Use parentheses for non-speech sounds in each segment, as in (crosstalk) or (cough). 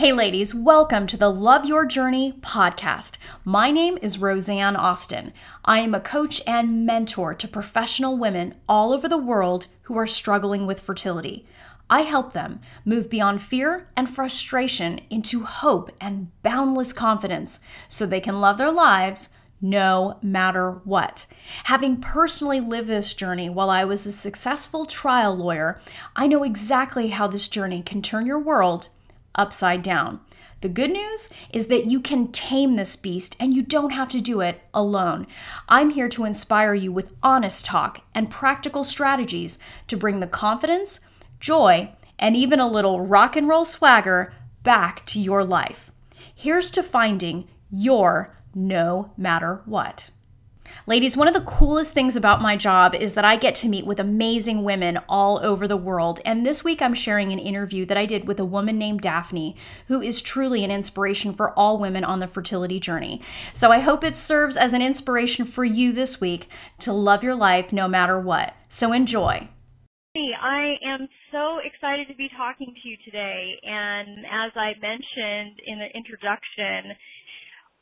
Hey, ladies, welcome to the Love Your Journey podcast. My name is Rosanne Austin. I am a coach and mentor to professional women all over the world who are struggling with fertility. I help them move beyond fear and frustration into hope and boundless confidence so they can love their lives no matter what. Having personally lived this journey while I was a successful trial lawyer, I know exactly how this journey can turn your world upside down. The good news is that you can tame this beast and you don't have to do it alone. I'm here to inspire you with honest talk and practical strategies to bring the confidence, joy, and even a little rock and roll swagger back to your life. Here's to finding your no matter what. Ladies, one of the coolest things about my job is that I get to meet with amazing women all over the world. And this week I'm sharing an interview that I did with a woman named Daphne, who is truly an inspiration for all women on the fertility journey. So I hope it serves as an inspiration for you this week to love your life no matter what. So enjoy. I am so excited to be talking to you today. And as I mentioned in the introduction,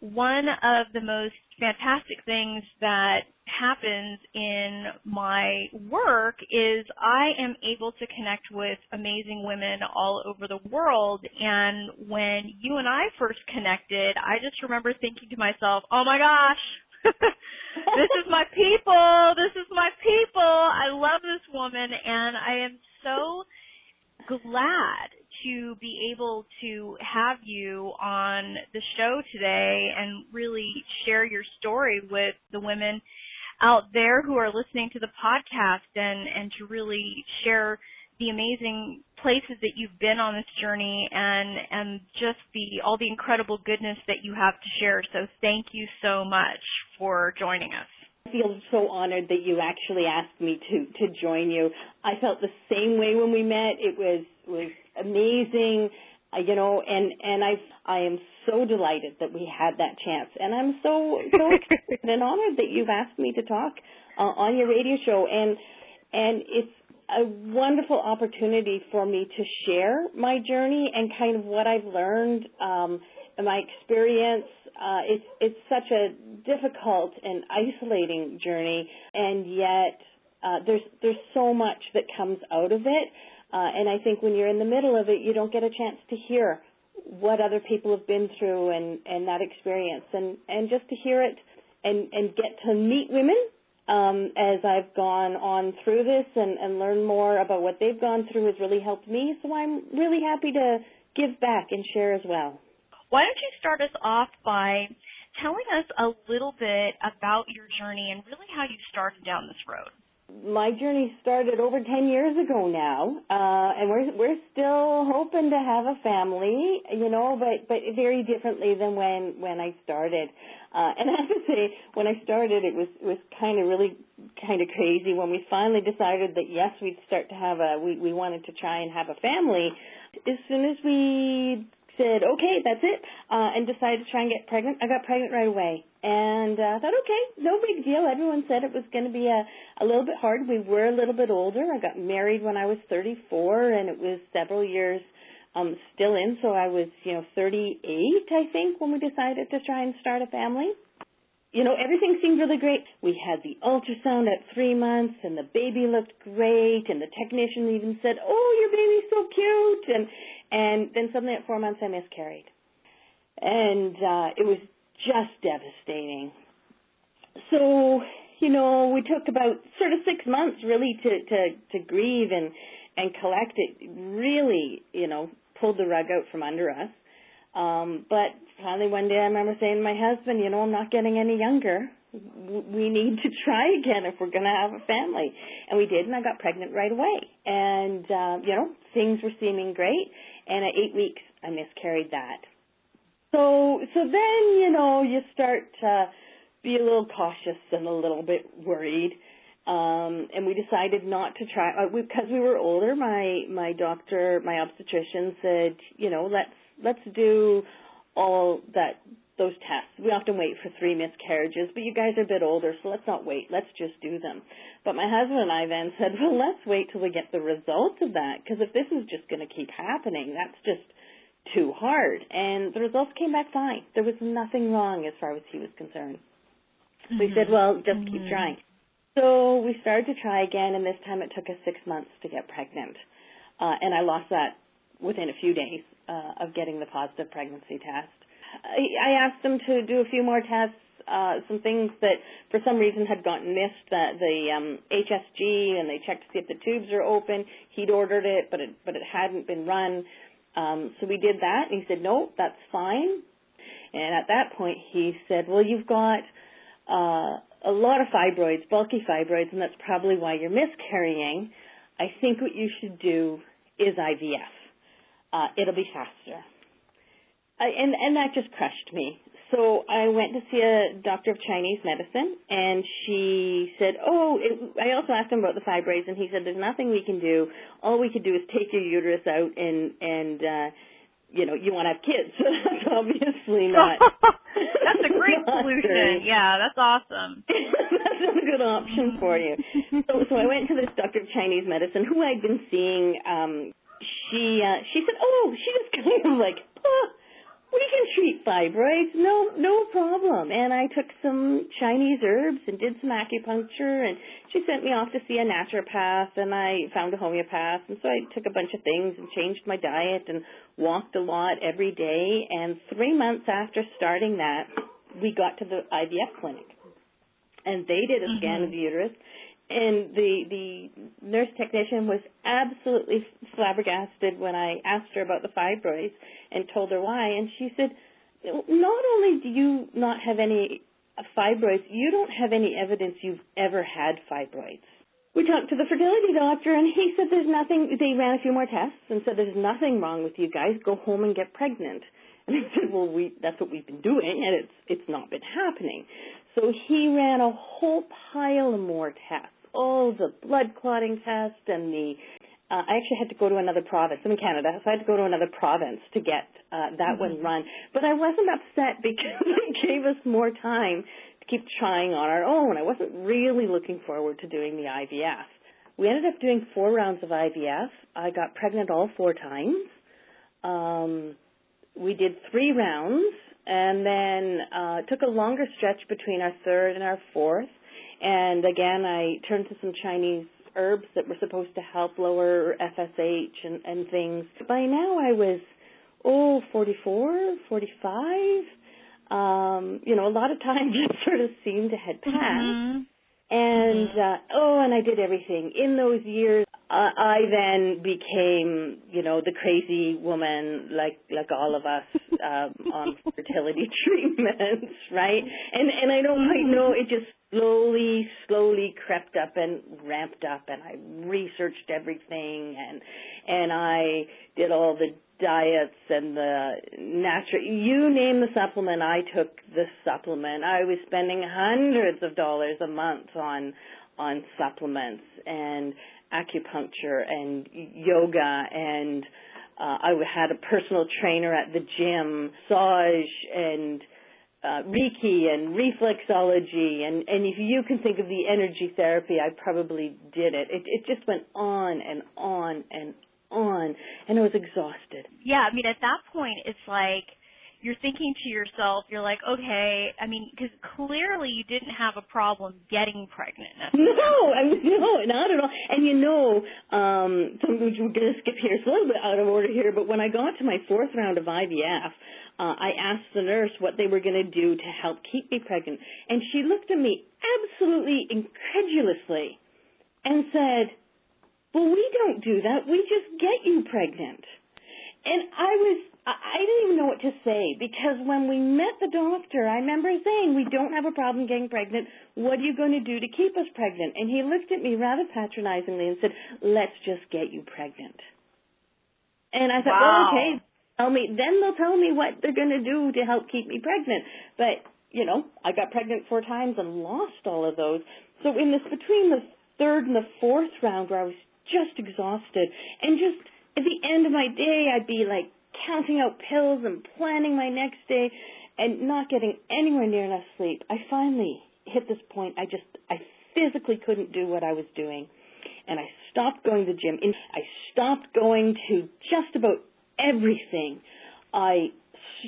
one of the most fantastic things that happens in my work is I am able to connect with amazing women all over the world. And when you and I first connected, I just remember thinking to myself, oh my gosh, (laughs) this is my people. This is my people. I love this woman and I am so glad to be able to have you on the show today and really share your story with the women out there who are listening to the podcast and, and to really share the amazing places that you've been on this journey and and just the all the incredible goodness that you have to share. So thank you so much for joining us. I feel so honored that you actually asked me to to join you. I felt the same way when we met. It was was amazing, uh, you know, and and I I am so delighted that we had that chance, and I'm so so (laughs) excited and honored that you've asked me to talk uh, on your radio show, and and it's a wonderful opportunity for me to share my journey and kind of what I've learned, um, my experience. Uh, it's it's such a difficult and isolating journey, and yet uh, there's there's so much that comes out of it. Uh, and I think when you're in the middle of it, you don't get a chance to hear what other people have been through and, and that experience. And, and just to hear it and, and get to meet women um, as I've gone on through this and, and learn more about what they've gone through has really helped me. So I'm really happy to give back and share as well. Why don't you start us off by telling us a little bit about your journey and really how you started down this road? My journey started over 10 years ago now, uh, and we're, we're still hoping to have a family, you know, but, but very differently than when, when I started. Uh, and (laughs) I have to say, when I started, it was, it was kind of really kind of crazy when we finally decided that yes, we'd start to have a, we, we wanted to try and have a family. As soon as we said, okay, that's it, uh, and decided to try and get pregnant. I got pregnant right away. And uh, I thought, okay, no big deal. Everyone said it was going to be a, a little bit hard. We were a little bit older. I got married when I was 34, and it was several years um, still in. So I was, you know, 38, I think, when we decided to try and start a family. You know, everything seemed really great. We had the ultrasound at three months, and the baby looked great, and the technician even said, "Oh, your baby's so cute," and and then suddenly at four months I miscarried. And uh, it was just devastating. So, you know, we took about sort of six months really to, to, to grieve and, and collect it. Really, you know, pulled the rug out from under us. Um, but finally one day I remember saying to my husband, you know, I'm not getting any younger. We need to try again if we're going to have a family. And we did, and I got pregnant right away. And, uh, you know, things were seeming great and at eight weeks I miscarried that. So so then you know you start to be a little cautious and a little bit worried. Um, and we decided not to try uh, we, because we were older. My my doctor, my obstetrician said, you know, let's let's do all that those tests. We often wait for three miscarriages, but you guys are a bit older, so let's not wait. Let's just do them. But my husband and I then said, well, let's wait till we get the results of that, because if this is just going to keep happening, that's just too hard. And the results came back fine. There was nothing wrong as far as he was concerned. So We said, well, just keep Mhm. trying. So we started to try again, and this time it took us six months to get pregnant. Uh, and I lost that within a few days uh, of getting the positive pregnancy test. I, asked him to do a few more tests, uh, some things that for some reason had gotten missed, the um, HSG, and they checked to see if the tubes are open. He'd ordered it, but it but it hadn't been run. Um, so we did that, and he said, no, that's fine. And at that point, he said, well, you've got uh, a lot of fibroids, bulky fibroids, and that's probably why you're miscarrying. I think what you should do is IVF. Uh, it'll be faster. I, and and that just crushed me. So I went to see a doctor of Chinese medicine, and she said, "Oh." It, I also asked him about the fibroids, and he said, "There's nothing we can do. All we could do is take your uterus out, and and uh, you know, you want to have kids. (laughs) So that's obviously not. (laughs) that's a great solution. Yeah, that's awesome. (laughs) that's a good option for you. So, so I went to this doctor of Chinese medicine who I'd been seeing. Um, she uh, she said, "Oh, she just kind of like, oh, we can treat fibroids, no no problem." And I took some Chinese herbs and did some acupuncture, and she sent me off to see a naturopath, and I found a homeopath, and so I took a bunch of things and changed my diet and walked a lot every day. And three months after starting that, we got to the IVF clinic. And they did a scan of the mm-hmm. uterus and the the nurse technician was absolutely flabbergasted when I asked her about the fibroids and told her why. And she said not only do you not have any fibroids you don't have any evidence you've ever had fibroids. We talked to the fertility doctor and he said there's nothing they ran a few more tests and said there's nothing wrong with you guys. Go home and get pregnant. And I said well we that's what we've been doing and it's it's not been happening. So he ran a whole pile of more tests, all the blood clotting test and the. Uh, I actually had to go to another province. I'm in Canada, so I had to go to another province to get uh, that one run. But I wasn't upset (laughs) because it gave us more time to keep trying on our own. I wasn't really looking forward to doing the IVF. We ended up doing four rounds of IVF. I got pregnant all four times. Um, we did three rounds and then uh, took a longer stretch between our third and our fourth. And again, I turned to some Chinese herbs that were supposed to help lower FSH and, and things. By now, I was oh 44, 45. Um, you know, a lot of time (laughs) just sort of seemed to had passed. Mhm. And uh, oh, and I did everything in those years. Uh, I then became, you know, the crazy woman, like like all of us, um, (laughs) on fertility (laughs) treatments, right? And and I don't quite know. It just slowly, slowly crept up and ramped up, and I researched everything, and and I did all the diets and the natural you name the supplement i took the supplement i was spending hundreds of dollars a month on on supplements and acupuncture and yoga and uh, I had a personal trainer at the gym, massage and uh, Reiki and reflexology and and if you can think of the energy therapy, I probably did it. It it just went on and on and on, and I was exhausted. Yeah, I mean, at that point, it's like you're thinking to yourself, you're like, okay, I mean, because clearly you didn't have a problem getting pregnant. (laughs) No, I mean, (laughs) no, not at all. And you know, um, so we're going to skip here. It's a little bit out of order here, but when I got to my fourth round of IVF, uh, I asked the nurse what they were going to do to help keep me pregnant, and she looked at me absolutely incredulously and said, "Well, we don't do that. We just get you pregnant." And I was, I I didn't even know what to say because when we met the doctor, I remember saying, we don't have a problem getting pregnant. What are you going to do to keep us pregnant? And he looked at me rather patronizingly and said, let's just get you pregnant. And I thought, Wow. well, okay, tell me, then they'll tell me what they're going to do to help keep me pregnant. But, you know, I got pregnant four times and lost all of those. So in this, between the third and the fourth round where I was just exhausted and just at the end of my day, I'd be like counting out pills and planning my next day and not getting anywhere near enough sleep. I finally hit this point. I just, I physically couldn't do what I was doing. And I stopped going to the gym. I stopped going to just about everything. I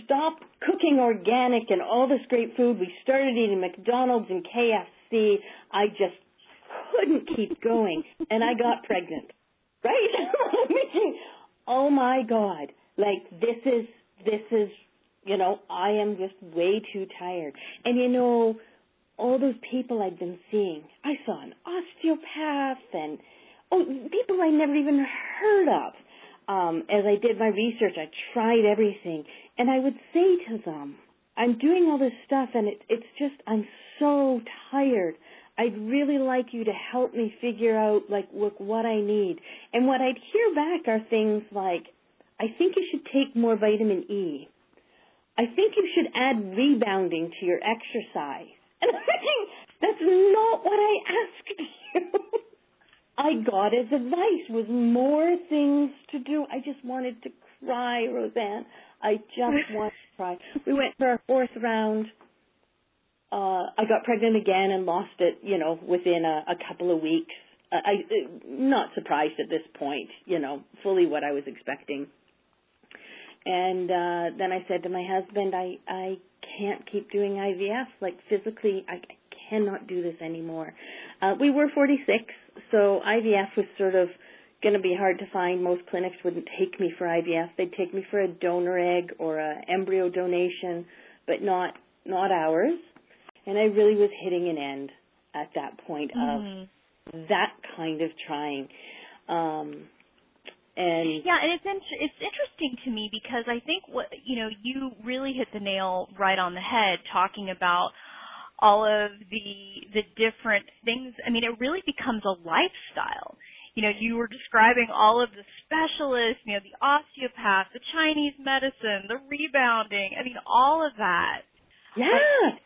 stopped cooking organic and all this great food. We started eating McDonald's and KFC. I just couldn't keep going and I got pregnant. Right? (laughs) Oh my God, like this is, this is, you know, I am just way too tired. And you know, all those people I'd been seeing, I saw an osteopath and, oh, people I never even heard of. Um, as I did my research, I tried everything, and I would say to them, "I'm doing all this stuff, and it, it's just I'm so tired. I'd really like you to help me figure out like look what I need. And what I'd hear back are things like, I think you should take more vitamin E. I think you should add rebounding to your exercise. (laughs) And I'm thinking, that's not what I asked you. (laughs) I got as advice was more things to do. I just wanted to cry, Rosanne. I just (laughs) wanted to cry. We went for our fourth round uh, I got pregnant again and lost it, you know, within a, a couple of weeks. Uh, I, not surprised at this point, you know, fully what I was expecting. And uh, then I said to my husband, I I can't keep doing IVF. Like physically, I, cannot do this anymore. Uh, we were 46, so IVF was sort of going to be hard to find. Most clinics wouldn't take me for IVF. They'd take me for a donor egg or a embryo donation, but not not ours and I really was hitting an end at that point mm-hmm. of that kind of trying. Um, and yeah, and it's in- it's interesting to me because I think what you know you really hit the nail right on the head talking about all of the the different things. I mean, it really becomes a lifestyle. You know, you were describing all of the specialists, you know, the osteopath, the Chinese medicine, the rebounding. I mean, all of that. Yeah.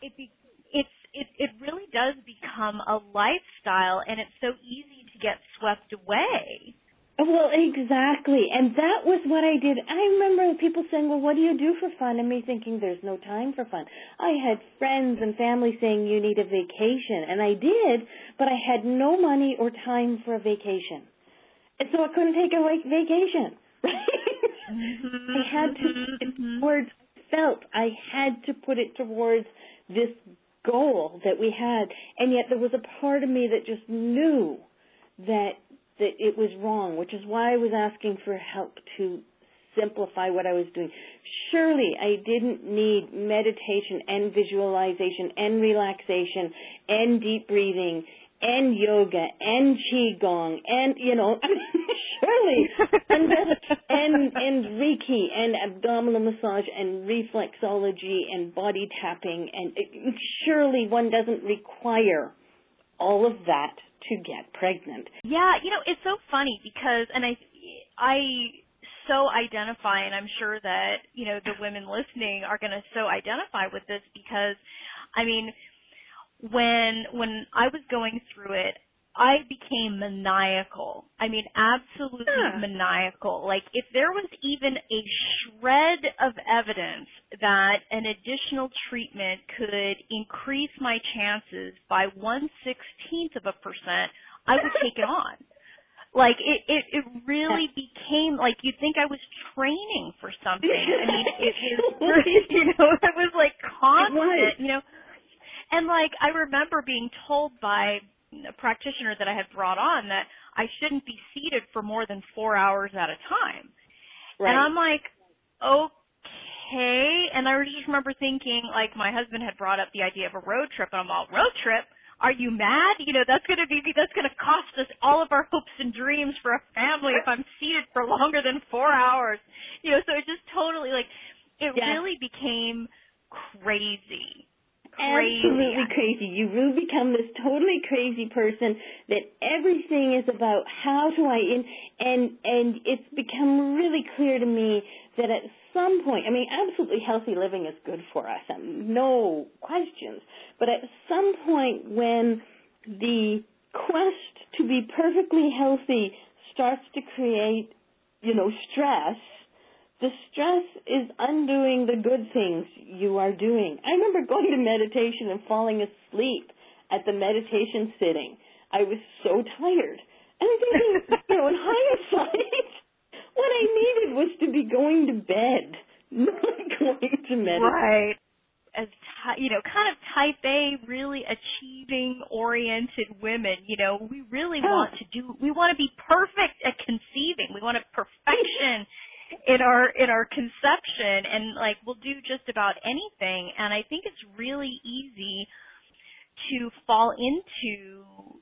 It, it, it's it it really does become a lifestyle and it's so easy to get swept away. Well, exactly. And that was what I did. I remember people saying, well, what do you do for fun? And me thinking, there's no time for fun. I had friends and family saying, you need a vacation. And I did, but I had no money or time for a vacation. And so I couldn't take a vacation. Right? Mm-hmm, (laughs) I had to put it mm-hmm. towards, felt I had to put it towards this goal that we had, and yet there was a part of me that just knew that that it was wrong, which is why I was asking for help to simplify what I was doing. Surely I didn't need meditation and visualization and relaxation and deep breathing and yoga and qigong and you know (laughs) surely and and and reiki and abdominal massage and reflexology and body tapping and it, surely one doesn't require all of that to get pregnant. Yeah, you know, it's so funny because and I I so identify and I'm sure that, you know, the women listening are going to so identify with this because I mean, when when I was going through it, I became maniacal. I mean, absolutely yeah. maniacal. Like, if there was even a shred of evidence that an additional treatment could increase my chances by one sixteenth of a percent, I would take it on. (laughs) Like it, it, it really became like you'd think I was training for something. I mean, it was, (laughs) you know, it was like constant, you know and like I remember being told by practitioner that I had brought on that I shouldn't be seated for more than four hours at a time. Right. And I'm like, okay. And I just remember thinking, like, my husband had brought up the idea of a road trip, and I'm all, road trip? Are you mad? You know, that's gonna be, that's gonna cost us all of our hopes and dreams for a family if I'm seated for longer than four hours. You know, so it just totally, like, it yes. really became crazy crazy. Absolutely crazy. You will become this totally crazy person that everything is about how do I in and and it's become really clear to me that at some point, I mean, absolutely healthy living is good for us, and no questions. But at some point, when the quest to be perfectly healthy starts to create, you know, stress, the stress is undoing the good things you are doing. I remember going to meditation and falling asleep at the meditation sitting. I was so tired. And I'm thinking, (laughs) you know, in hindsight, (laughs) what I needed was to be going to bed, (laughs) not going to meditate. Right. As you know, kind of type A, really achieving oriented women, you know, we really want to do, we want to be perfect at conceiving. We want a perfection in our in our conception and like we'll do just about anything and I think it's really easy to fall into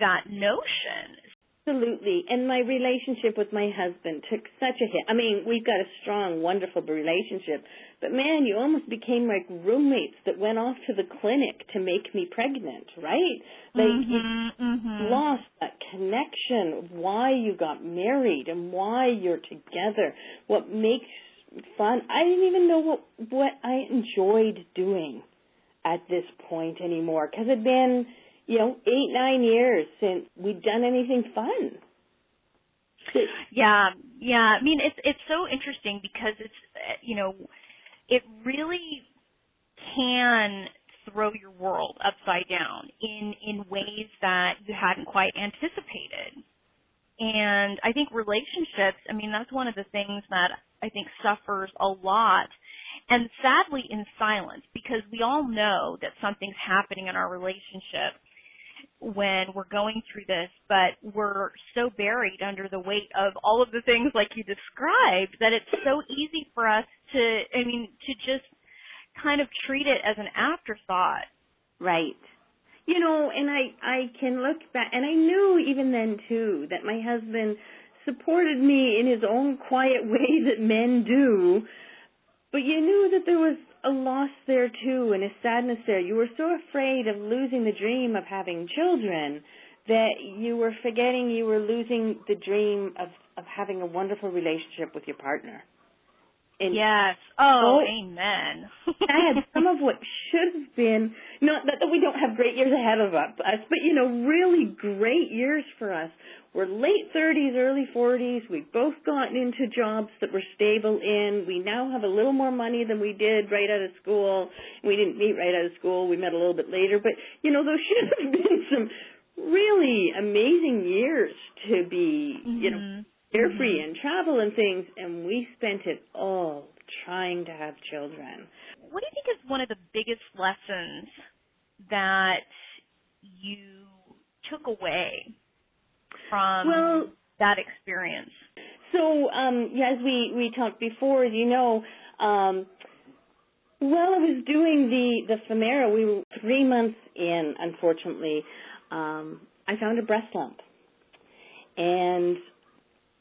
that notion. Absolutely. And my relationship with my husband took such a hit. I mean, we've got a strong, wonderful relationship, but man, you almost became like roommates that went off to the clinic to make me pregnant, right? Like mm-hmm, you mm-hmm. lost that connection of why you got married and why you're together. What makes fun. I didn't even know what what I enjoyed doing at this point anymore because it'd been you know, eight, nine years since we've done anything fun. Yeah, yeah. I mean, it's it's so interesting because it's you know, it really can throw your world upside down in in ways that you hadn't quite anticipated. And I think relationships, I mean, that's one of the things that I think suffers a lot and sadly in silence because we all know that something's happening in our relationship when we're going through this, but we're so buried under the weight of all of the things like you described that it's so easy for us to, I mean, to just kind of treat it as an afterthought. Right. You know, and I I can look back and I knew even then too that my husband supported me in his own quiet (laughs) way that men do. But you knew that there was a loss there too and a sadness there. You were so afraid of losing the dream of having children that you were forgetting you were losing the dream of, of having a wonderful relationship with your partner. And yes. Oh, oh amen. (laughs) I had some of what should have been not that we don't have great years ahead of us, but you know, really great years for us we're late 30s, early 40s. We've both gotten into jobs that we're stable in. We now have a little more money than we did right out of school. We didn't meet right out of school. We met a little bit later. But, you know, those (laughs) should have been some really amazing years to be, mm-hmm. you know, mm-hmm. Carefree mm-hmm. and travel and things. And we spent it all trying to have children. What do you think is one of the biggest lessons that you took away from well, that experience? So, um, yeah, as we, we talked before, you know, um, while I was doing the, the Femara, we were three months in, unfortunately, um, I found a breast lump. And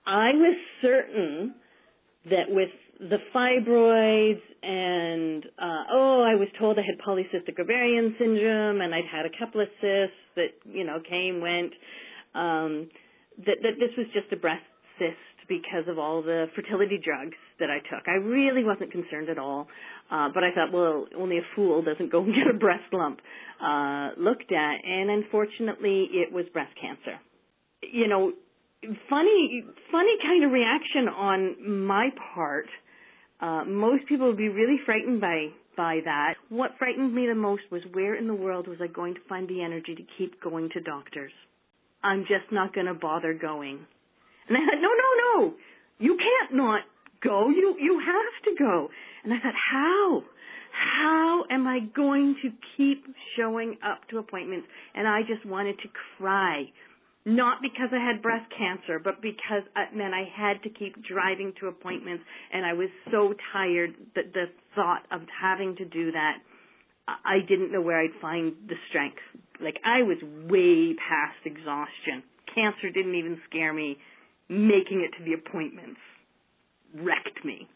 I was certain that with the fibroids and uh oh I was told I had polycystic ovarian syndrome and I'd had a couple of cysts that you know came went um, that, that this was just a breast cyst because of all the fertility drugs that I took. I really wasn't concerned at all, uh, but I thought, well, only a fool doesn't go and get a breast lump uh, looked at, and unfortunately, it was breast cancer. You know, funny, funny kind of reaction on my part. Uh, most people would be really frightened by by that. What frightened me the most was where in the world was I going to find the energy to keep going to doctors? I'm just not going to bother going. And I said, no, no, no, you can't not go. You, you have to go. And I thought, how? How am I going to keep showing up to appointments? And I just wanted to cry. Not because I had breast cancer, but because it meant I had to keep driving to appointments and I was so tired that the thought of having to do that I didn't know where I'd find the strength. Like I was way past exhaustion. Cancer didn't even scare me. Making it to the appointments wrecked me.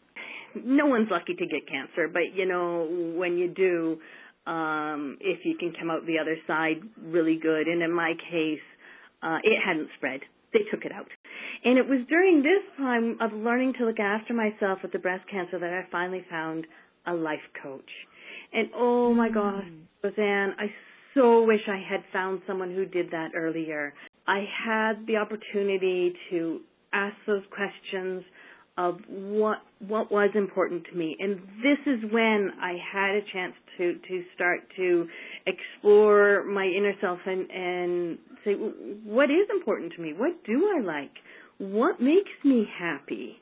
No one's lucky to get cancer, but you know, when you do, um, if you can come out the other side really good, and in my case, uh, it hadn't spread. They took it out. And it was during this time of learning to look after myself with the breast cancer that I finally found a life coach and oh my gosh, mm. Rosanne, I so wish I had found someone who did that earlier. I had the opportunity to ask those questions of what what was important to me. And this is when I had a chance to to start to explore my inner self and and say what is important to me? What do I like? What makes me happy?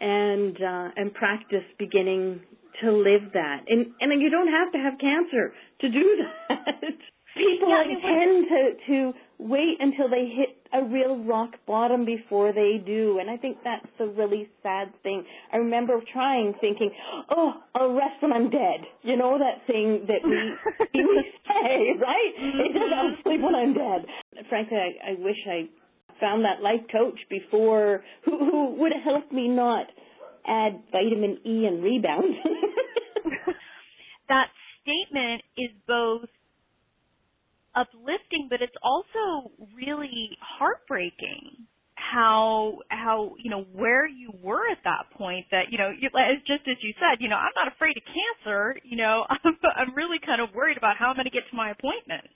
And uh, and practice beginning to live that. And and you don't have to have cancer to do (laughs) that. People yeah, tend to to wait until they hit a real rock bottom before they do, and I think that's a really sad thing. I remember trying, thinking, "Oh, I'll rest when I'm dead." You know that thing that we (laughs) we say, right? Mm-hmm. It says, "I'll sleep when I'm dead." Frankly, I, I wish I found that life coach before who who would have helped me not add vitamin E and rebound. (laughs) (laughs) that statement is both uplifting, but it's also really heartbreaking how how you know where you were at that point that you know you, just as you said you know I'm not afraid of cancer you know (laughs) I'm I'm really kind of worried about how I'm going to get to my appointments.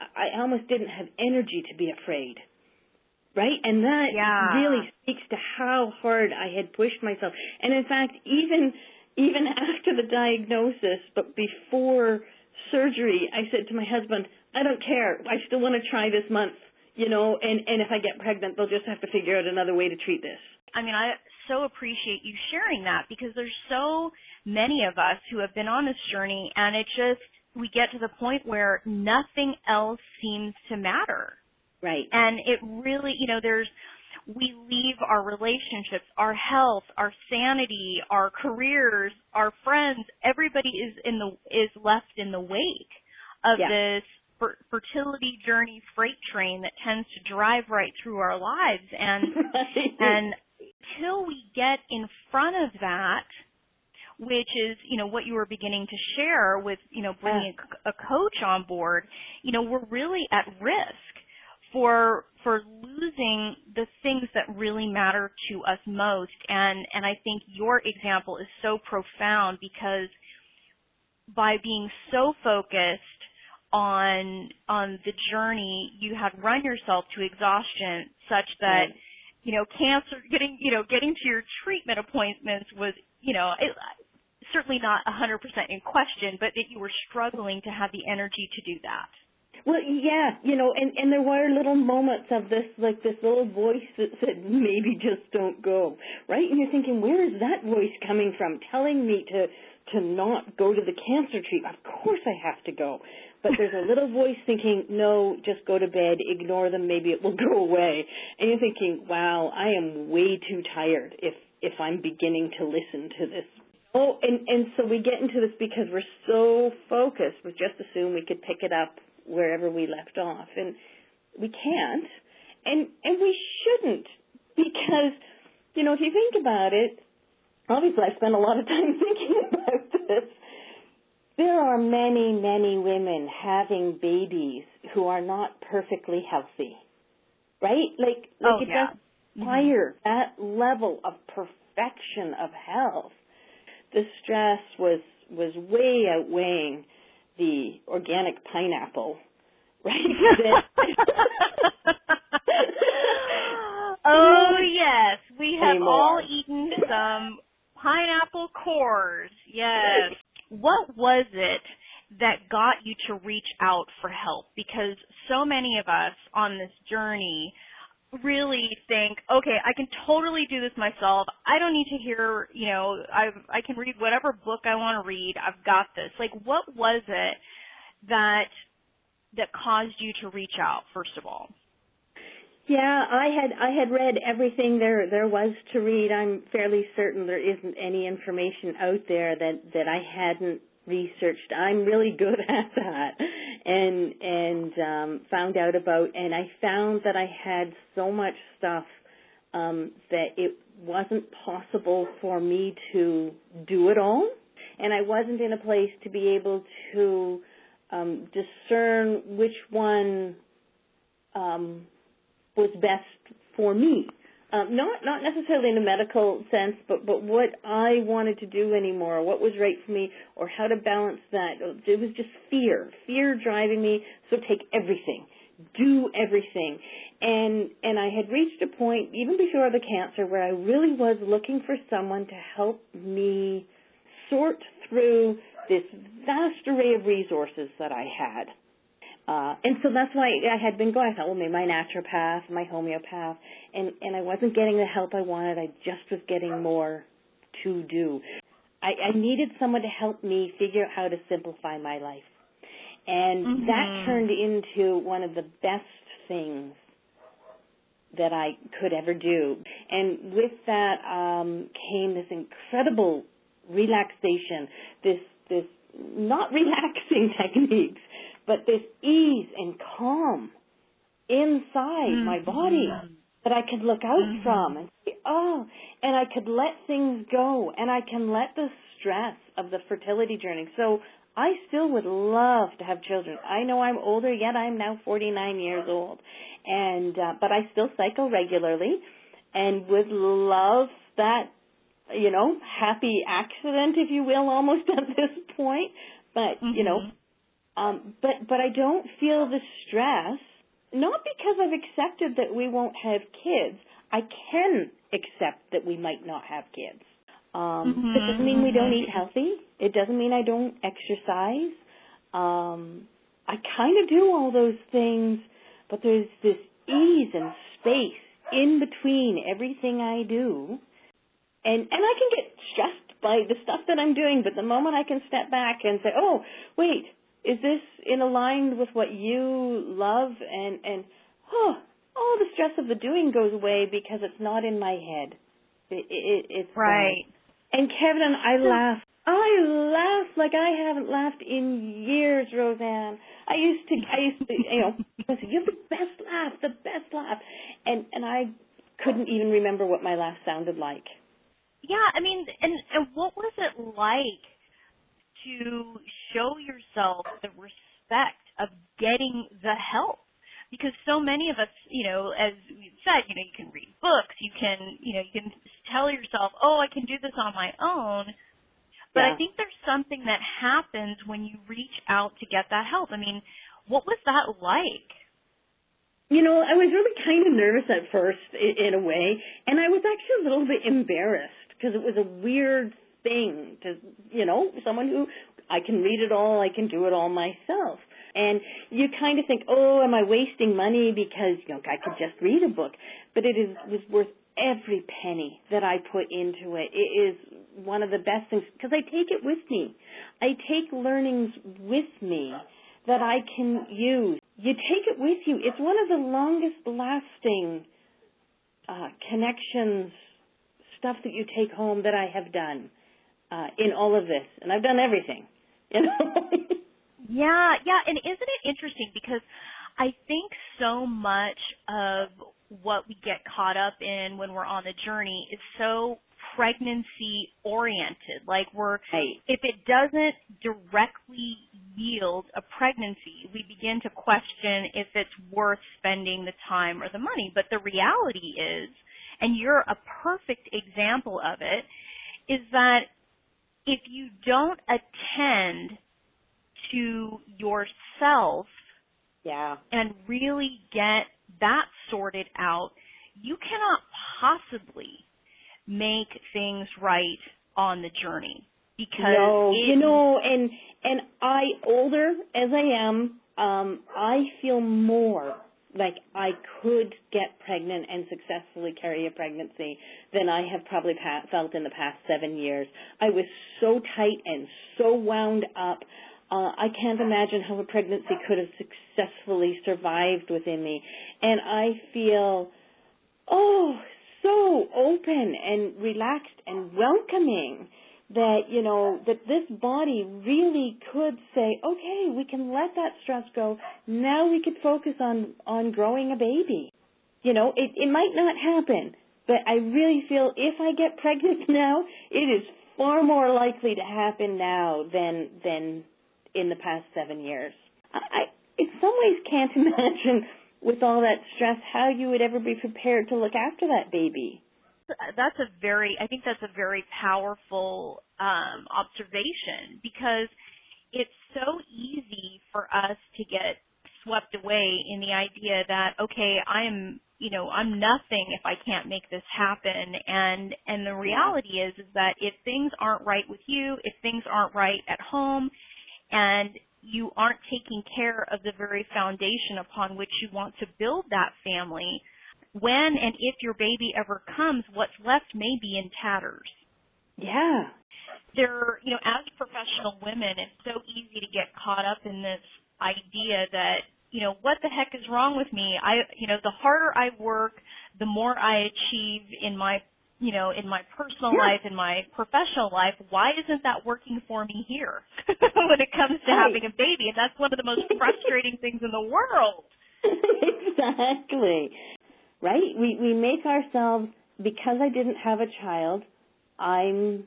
I almost didn't have energy to be afraid right? And that yeah. really speaks to how hard I had pushed myself. And in fact even even after the diagnosis but before surgery I said to my husband I don't care. I still want to try this month, you know, and, and if I get pregnant, they'll just have to figure out another way to treat this. I mean, I so appreciate you sharing that because there's so many of us who have been on this journey and it just, we get to the point where nothing else seems to matter. Right. And it really, you know, there's, we leave our relationships, our health, our sanity, our careers, our friends, everybody is in the, is left in the wake of yeah. this fertility journey freight train that tends to drive right through our lives. And (laughs) and until we get in front of that which is you know what you were beginning to share with you know bringing a, a coach on board you know we're really at risk for for losing the things that really matter to us most. And and I think your example is so profound because by being so focused on on the journey you had run yourself to exhaustion such that you know cancer getting you know getting to your treatment appointments was you know it, certainly not a 100% in question but that you were struggling to have the energy to do that. Well yeah you know and and there were little moments of this like this little voice that said maybe just don't go right? And you're thinking where is that voice coming from telling me to to not go to the cancer treatment? Of course i have to go but there's a little voice thinking, no, just go to bed, ignore them, maybe it will (laughs) go away. And you're thinking, wow, I am way too tired if, if I'm beginning to listen to this. Oh, and, and so we get into this because we're so focused, we just assume we could pick it up wherever we left off. And we can't. And, and we shouldn't (laughs) because, you know, if you think about it, obviously I spend a lot of time (laughs) thinking about this there are many, many women having babies who are not perfectly healthy. Right? Like, like oh, it yeah. does require mm-hmm. that level of perfection of health. The stress was was way outweighing the organic pineapple, (laughs) right? oh (laughs) yes, we have Anymore. all eaten some pineapple cores. Yes what was it that got you to reach out for help? Because so many of us on this journey really think, okay, I can totally do this myself. I don't need to hear, you know, I I can read whatever book I want to read. I've got this. Like what was it that that caused you to reach out first of all? Yeah, I had I had read everything there there was to read. I'm fairly certain there isn't any information out there that that I hadn't researched. I'm really good (laughs) at that, and and um, found out about. And I found that I had so much stuff um, that it wasn't possible for me to do it all, and I wasn't in a place to be able to um, discern which one. Um, was best for me. Um, not not necessarily in a medical sense, but but what I wanted to do anymore, what was right for me, or how to balance that. It was just fear, fear driving me. So take everything, do everything, and and I had reached a point even before the cancer where I really was looking for someone to help me sort through this vast array of resources that I had Uh, and so that's why I had been going. I thought, well, maybe my naturopath, my homeopath, and and I wasn't getting the help I wanted. I just was getting more to do. I, I needed someone to help me figure out how to simplify my life, and mm-hmm. that turned into one of the best things that I could ever do. And with that um, came this incredible relaxation, this this not (laughs) relaxing techniques, but this ease and calm inside mm-hmm. my body that I could look out mm-hmm. from and say, oh, and I could let things go and I can let the stress of the fertility journey. So I still would love to have children. I know I'm older, yet I'm now 49 years old, and uh, but I still cycle regularly, and would love that, you know, happy accident, if you will, almost (laughs) at this point. But mm-hmm. you know, mm-hmm. Um, but but I don't feel the stress, not because I've accepted that we won't have kids. I can accept that we might not have kids. Um, mm-hmm. It doesn't mean we don't eat healthy. It doesn't mean I don't exercise. Um, I kind of do all those things, but there's this ease and space in between everything I do. And, and I can get stressed by the stuff that I'm doing, but the moment I can step back and say, oh, wait, is this in aligned with what you love? And, and, oh, all the stress of the doing goes away because it's not in my head. It, it, it's right. Gone. And Kevin and I laugh I laugh like I haven't laughed in years, Rosanne. I used to, I used to, you know, (laughs) you have the best laugh, the best laugh, and and I couldn't even remember what my laugh sounded like. Yeah, I mean, and and what was it like to show yourself the respect of getting the help? because so many of us, you know, as we've said, you know, you can read books, you can, you know, you can tell yourself, oh, I can do this on my own. But yeah. I think there's something that happens when you reach out to get that help. I mean, what was that like? You know, I was really kind of nervous at first in a way, and I was actually a little bit embarrassed because it was a weird thing to, you know, someone who I can read it all, I can do it all myself. And you kind of think, oh, am I wasting money because you know I could just read a book? But it is was worth every penny that I put into it. It is one of the best things because I take it with me. I take learnings with me that I can use. You take it with you. It's one of the longest lasting uh, connections, stuff that you take home that I have done uh, in all of this, and I've done everything. (laughs) You know. Yeah, yeah, and isn't it interesting because I think so much of what we get caught up in when we're on the journey is so pregnancy oriented. Like we're, right. if it doesn't directly yield a pregnancy, we begin to question if it's worth spending the time or the money. But the reality is, and you're a perfect example of it, is that if you don't attend to yourself yeah. and really get that sorted out, you cannot possibly make things right on the journey because no, you know, and and I older as I am, um, I feel more like I could get pregnant and successfully carry a pregnancy than I have probably pa- felt in the past seven years. I was so tight and so wound up. Uh, I can't imagine how a pregnancy could have successfully survived within me. And I feel, oh, so open and relaxed and welcoming that, you know, that this body really could say, okay, we can let that stress go. Now we could focus on, on growing a baby. You know, it, it might not happen, but I really feel if I get (laughs) pregnant now, it is far more likely to happen now than, than in the past seven years. I, in some ways, can't (laughs) imagine with all that stress how you would ever be prepared to look after that baby. That's a very, I think that's a very powerful um, observation because it's so easy for us to get swept away in the idea that okay, I am, you know, I'm nothing if I can't make this happen. And and the reality is is that if things aren't right with you, if things aren't right at home, and you aren't taking care of the very foundation upon which you want to build that family, when and if your baby ever comes, what's left may be in tatters. Yeah. There, you know, as professional women, it's so easy to get caught up in this idea that, you know, what the heck is wrong with me? I, you know, the harder I work, the more I achieve in my you know, in my personal yeah. life, in my professional life, why isn't that working for me here (laughs) when it comes to right. having a baby? And that's one of the most frustrating things in the world. (laughs) exactly. Right? We we make ourselves because I didn't have a child, I'm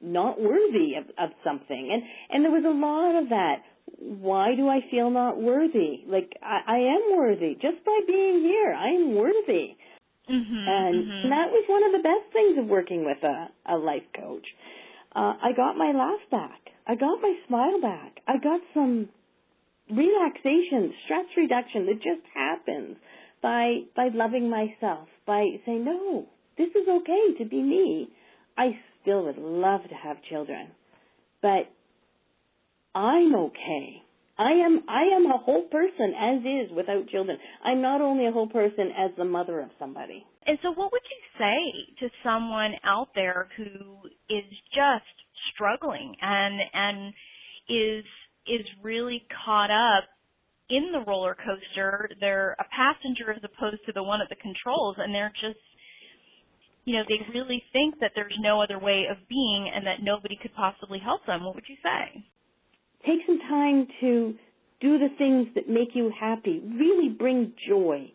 not worthy of, of something. And and there was a lot of that. Why do I feel not worthy? Like I, I am worthy just by being here. I am worthy. Mm-hmm, and, mm-hmm. that was one of the best things of working with a, a life coach. Uh, I got my laugh back. I got my smile back. I got some relaxation, stress reduction that just happens by by loving myself, by saying, No, this is okay to be me. I still would love to have children. But I'm okay. I am I am a whole person as is without children. I'm not only a whole person as the mother of somebody. And so what would you say to someone out there who is just struggling and and is is really caught up in the roller coaster. They're a passenger as opposed to the one at the controls and they're just you know, they really think that there's no other way of being and that nobody could possibly help them. What would you say? Take some time to do the things that make you happy. Really bring joy.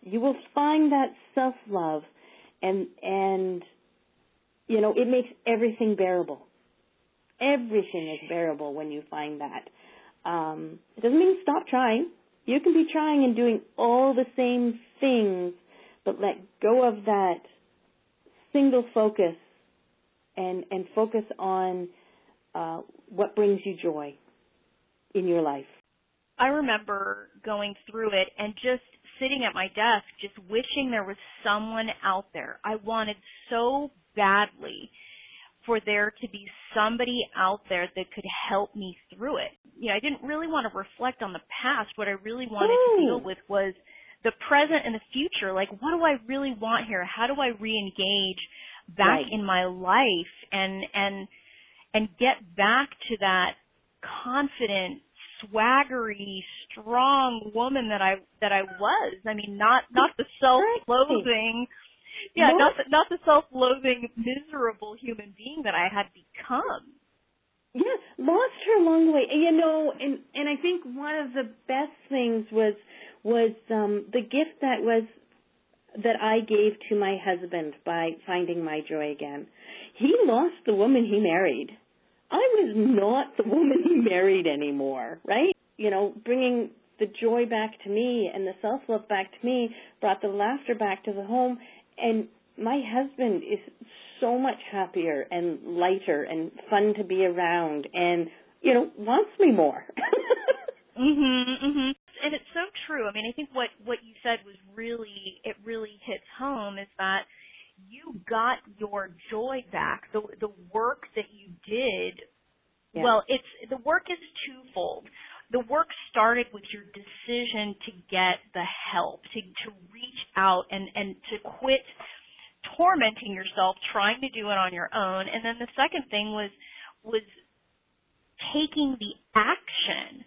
You will find that self-love and, and, you know, it makes everything bearable. Everything is bearable when you find that. Um, it doesn't mean stop trying. You can be trying and doing all the same things, but let go of that single focus and and focus on uh, what brings you joy in your life? I remember going through it and just sitting at my desk, just wishing there was someone out there. I wanted so badly for there to be somebody out there that could help me through it. You know, I didn't really want to reflect on the past. What I really wanted Ooh. to deal hmm. with was the present and the future. Like, what do I really want here? How do I re-engage back right. in my life and and and get back to that confident, swaggery, strong woman that I that I was. I mean, not not the self-loathing, yeah, not the, not the self-loathing, miserable human being that I had become. Yeah, lost her along the way. You know, and and I think one of the best things was was um the gift that was that I gave to my husband by finding my joy again. He lost the woman he married. I was not the woman he married anymore, right? You know, bringing the joy back to me and the self love back to me brought the laughter back to the home. And my husband is so much happier and lighter and fun to be around and, you know, wants me more. (laughs) mhm, mhm. And it's so true. I mean, I think what what you said was really it really hits home is that you got your joy back. The the work that you did, yeah. well, it's the work is twofold. The work started with your decision to get the help, to to reach out and and to quit tormenting yourself trying to do it on your own. And then the second thing was was taking the action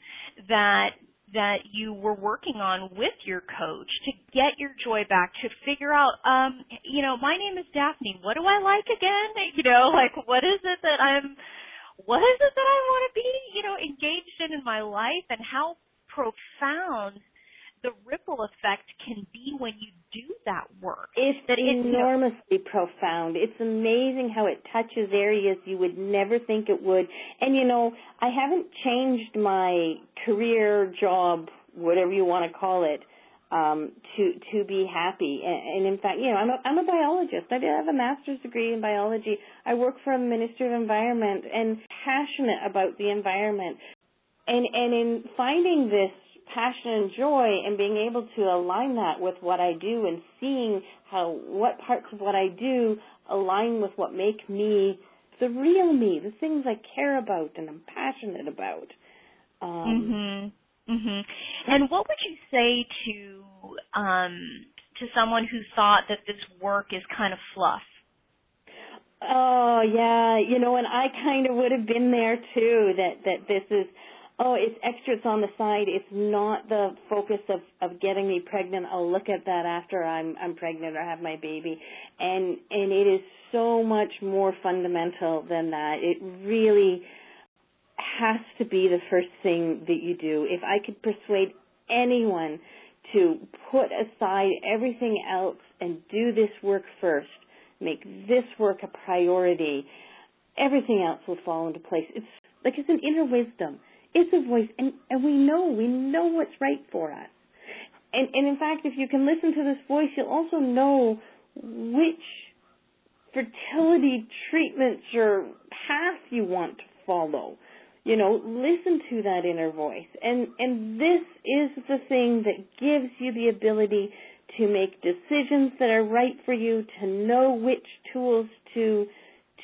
that that you were working on with your coach to get your joy back, to figure out, um, you know, my name is Daphne. What do I like again? You know, like what is it that I'm, what is it that I want to be, you know, engaged in in my life and how profound the ripple effect can be when you do that work. It's that enormously you know, profound. It's amazing how it touches areas you would never think it would. And you know, I haven't changed my career, job, whatever you want to call it, um, to to be happy. And, and in fact, you know, I'm a, I'm a biologist. I have a master's degree in biology. I work for a Ministry of Environment and passionate about the environment. And and in finding this passion and joy and being able to align that with what I do and seeing how what parts of what I do align with what make me the real me, the things I care about and I'm passionate about. Um, mhm. Mhm. And what would you say to um to someone who thought that this work is kind of fluff? Oh yeah, you know, and I kind of would have been there too. That that this is, oh, it's extra. It's on the side. It's not the focus of of getting me pregnant. I'll look at that after I'm I'm pregnant or have my baby, and and it is so much more fundamental than that. It really has to be the first thing that you do. If I could persuade anyone to put aside everything else and do this work first, make this work a priority, everything else will fall into place. It's like it's an inner wisdom. It's a voice and, and we know, we know what's right for us. And, and in fact, if you can listen to this voice, you'll also know which fertility treatments or path you want to follow you know, listen to that inner voice. And, and this is the thing that gives you the ability to make decisions that are right for you, to know which tools to,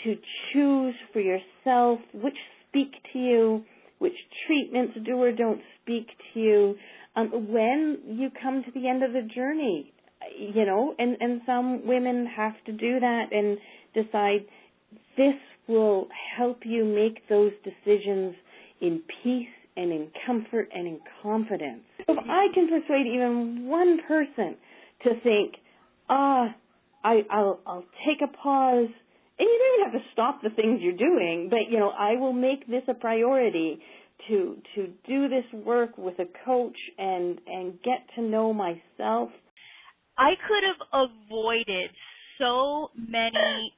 to choose for yourself, which speak to you, which treatments do or don't speak to you, um, when you come to the end of the journey, you know, and, and some women have to do that and decide this will help you make those decisions in peace and in comfort and in confidence. If I can persuade even one person to think, ah, I, I'll, I'll take a pause, and you don't even have to stop the things you're doing, but you know, I will make this a priority to to do this work with a coach and and get to know myself. I could have avoided so many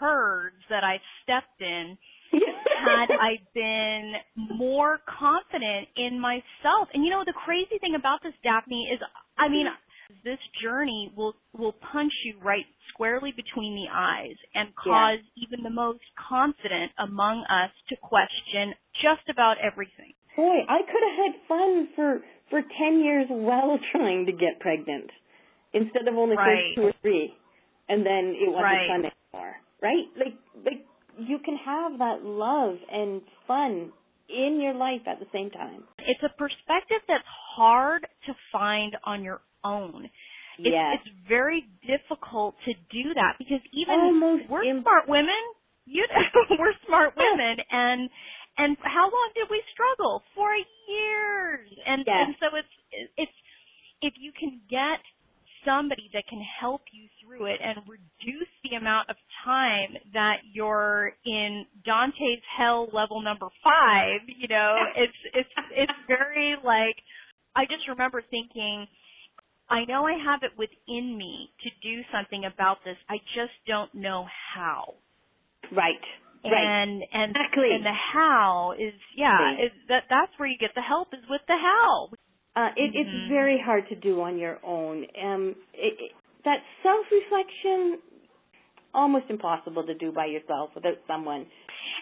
turds that I stepped in had (laughs) I been more confident in myself. And you know, the crazy thing about this, Daphne, is I mean, this journey will will punch you right squarely between the eyes and cause yeah. even the most confident among us to question just about everything. Boy, I could have had fun for for 10 years while (laughs) trying to get pregnant instead of only right. two or three and then it wasn't right. fun anymore. Right? Like like you can have that love and fun in your life at the same time. It's a perspective that's hard to find on your own. It's, yes. it's very difficult to do that because even Almost we're imp- smart women. You (laughs) know, we're smart women, and and how long did we struggle? For years, and yes. and so it's it's if you can get somebody that can help you through it and reduce the amount of time that you're in Dante's hell level number five, you know, (laughs) it's it's it's very like I just remember thinking I know I have it within me to do something about this. I just don't know how. Right. And right. and exactly. and the how is yeah, is that that's where you get the help is with the how. Uh, it, mm-hmm. It's very hard to do on your own. Um, it, it, that self-reflection, almost impossible to do by yourself without someone.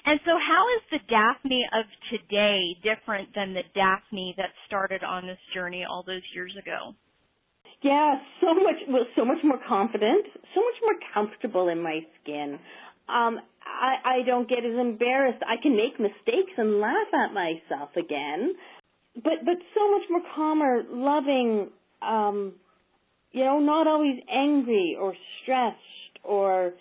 And so, how is the Daphne of today different than the Daphne that started on this journey all those years ago? Yeah, so much, well, so much more confident, so much more comfortable in my skin. Um, I, I don't get as embarrassed. I can make mistakes and laugh at myself again but but so much more calmer, loving, um, you know, not always angry or stressed or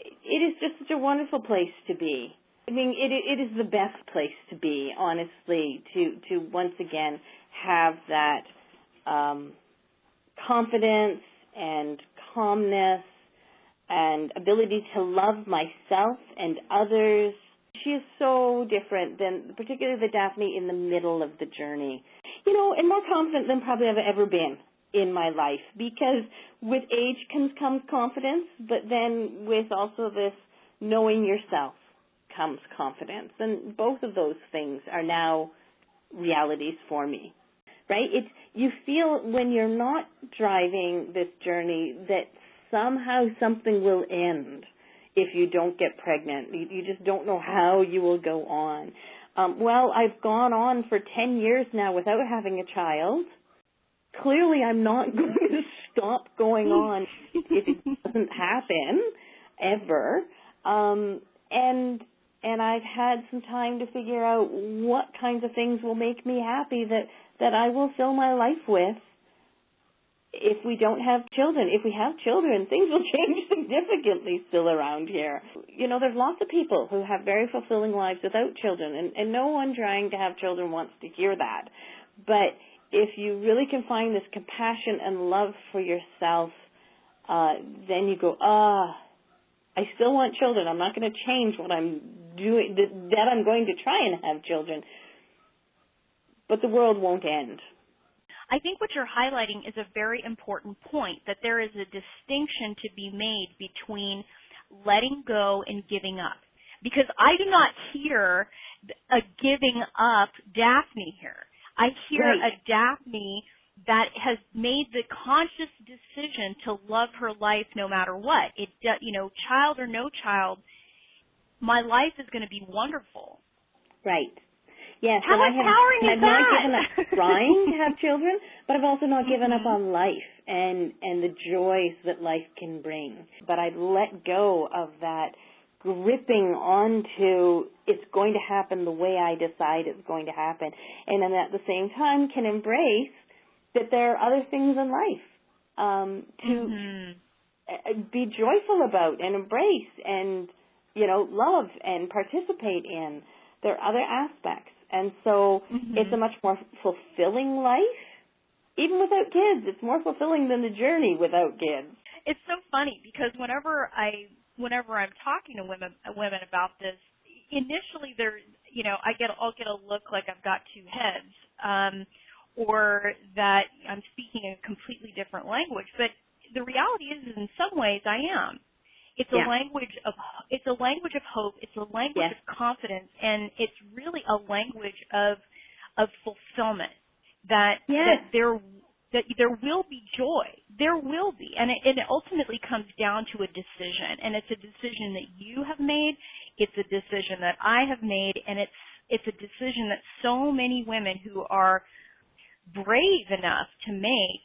it is just such a wonderful place to be. I mean, it it is the best place to be, honestly, to to once again have that um, confidence and calmness and ability to love myself and others she is so different than particularly the Daphne in the middle of the journey. You know, and more confident than probably I've ever been in my life because with age comes comes confidence, but then with also this knowing yourself comes confidence. And both of those things are now realities for me. Right? It's you feel when you're not driving this journey that somehow something will end if you don't get pregnant. You, you just don't know how you will go on. Um, well, I've gone on for 10 years now without having a child. Clearly, I'm not (laughs) going to stop going on if it doesn't happen ever. Um, and and I've had some time to figure out what kinds of things will make me happy that that I will fill my life with if we don't have children. If we have children, things will (laughs) change significantly still around here. You know, there's lots of people who have very fulfilling lives without children, and, and no one trying to have children wants to hear that. But if you really can find this compassion and love for yourself, uh, then you go, ah, I still want children. I'm not going to change what I'm doing, that I'm going to try and have children. But the world won't end. I think what you're highlighting is a very important point that there is a distinction to be made between letting go and giving up. Because I do not hear a giving up Daphne here. I hear right. a Daphne that has made the conscious decision to love her life no matter what. It, you know, child or no child, my life is going to be wonderful. Right. Yes, How and I have, empowering I've not given up trying to have (laughs) children, but I've also not given up on life and and the joys that life can bring. But I've let go of that gripping onto it's going to happen the way I decide it's going to happen, and then at the same time can embrace that there are other things in life um, to Mm-hmm. be joyful about and embrace and you know love and participate in. There are other aspects, and so Mhm. it's a much more fulfilling life. Even without kids, it's more fulfilling than the journey without kids. It's so funny because whenever I whenever I'm talking to women women about this, initially they're you know I get I'll get a look like I've got two heads, um, or that I'm speaking a completely different language. But the reality is in some ways I am. It's a language of it's a language of hope. It's a language Yes. of confidence, and it's really a language of of fulfillment. That Yes. that there that there will be joy. There will be, and it, and it ultimately comes down to a decision, and it's a decision that you have made. It's a decision that I have made, and it's it's a decision that so many women who are brave enough to make,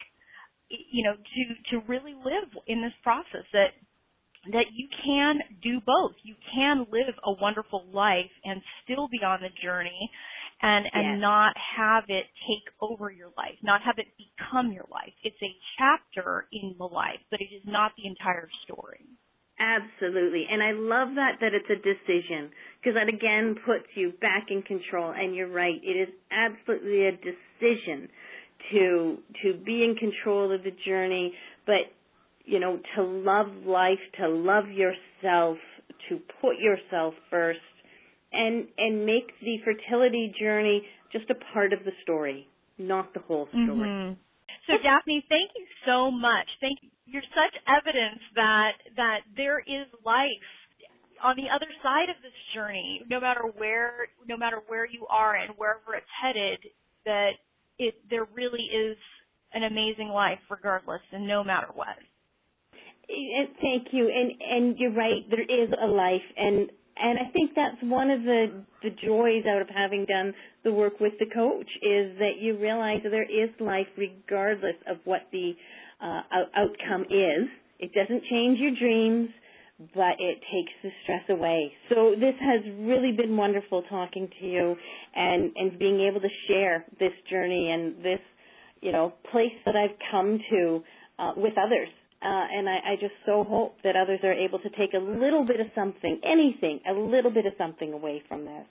you know, to to really live in this process that that you can do both. You can live a wonderful life and still be on the journey and and Yes. not have it take over your life, not have it become your life. It's a chapter in the life, but it is not the entire story. Absolutely. And I love that that it's a decision because that again puts you back in control and you're right. It is absolutely a decision to to be in control of the journey, but you know, to love life, to love yourself, to put yourself first and and make the fertility journey just a part of the story, not the whole story. Mhm. So Daphne, thank you so much. Thank you. You're such evidence that that there is life on the other side of this journey, no matter where no matter where you are and wherever it's headed, that it there really is an amazing life regardless and no matter what. Thank you. And and you're right. There is a life, and and I think that's one of the the joys out of having done the work with the coach is that you realize that there is life regardless of what the uh, outcome is. It doesn't change your dreams, but it takes the stress away. So this has really been wonderful talking to you and and being able to share this journey and this you know place that I've come to uh, with others. Uh, and I, I just so hope that others are able to take a little bit of something, anything, a little bit of something away from this.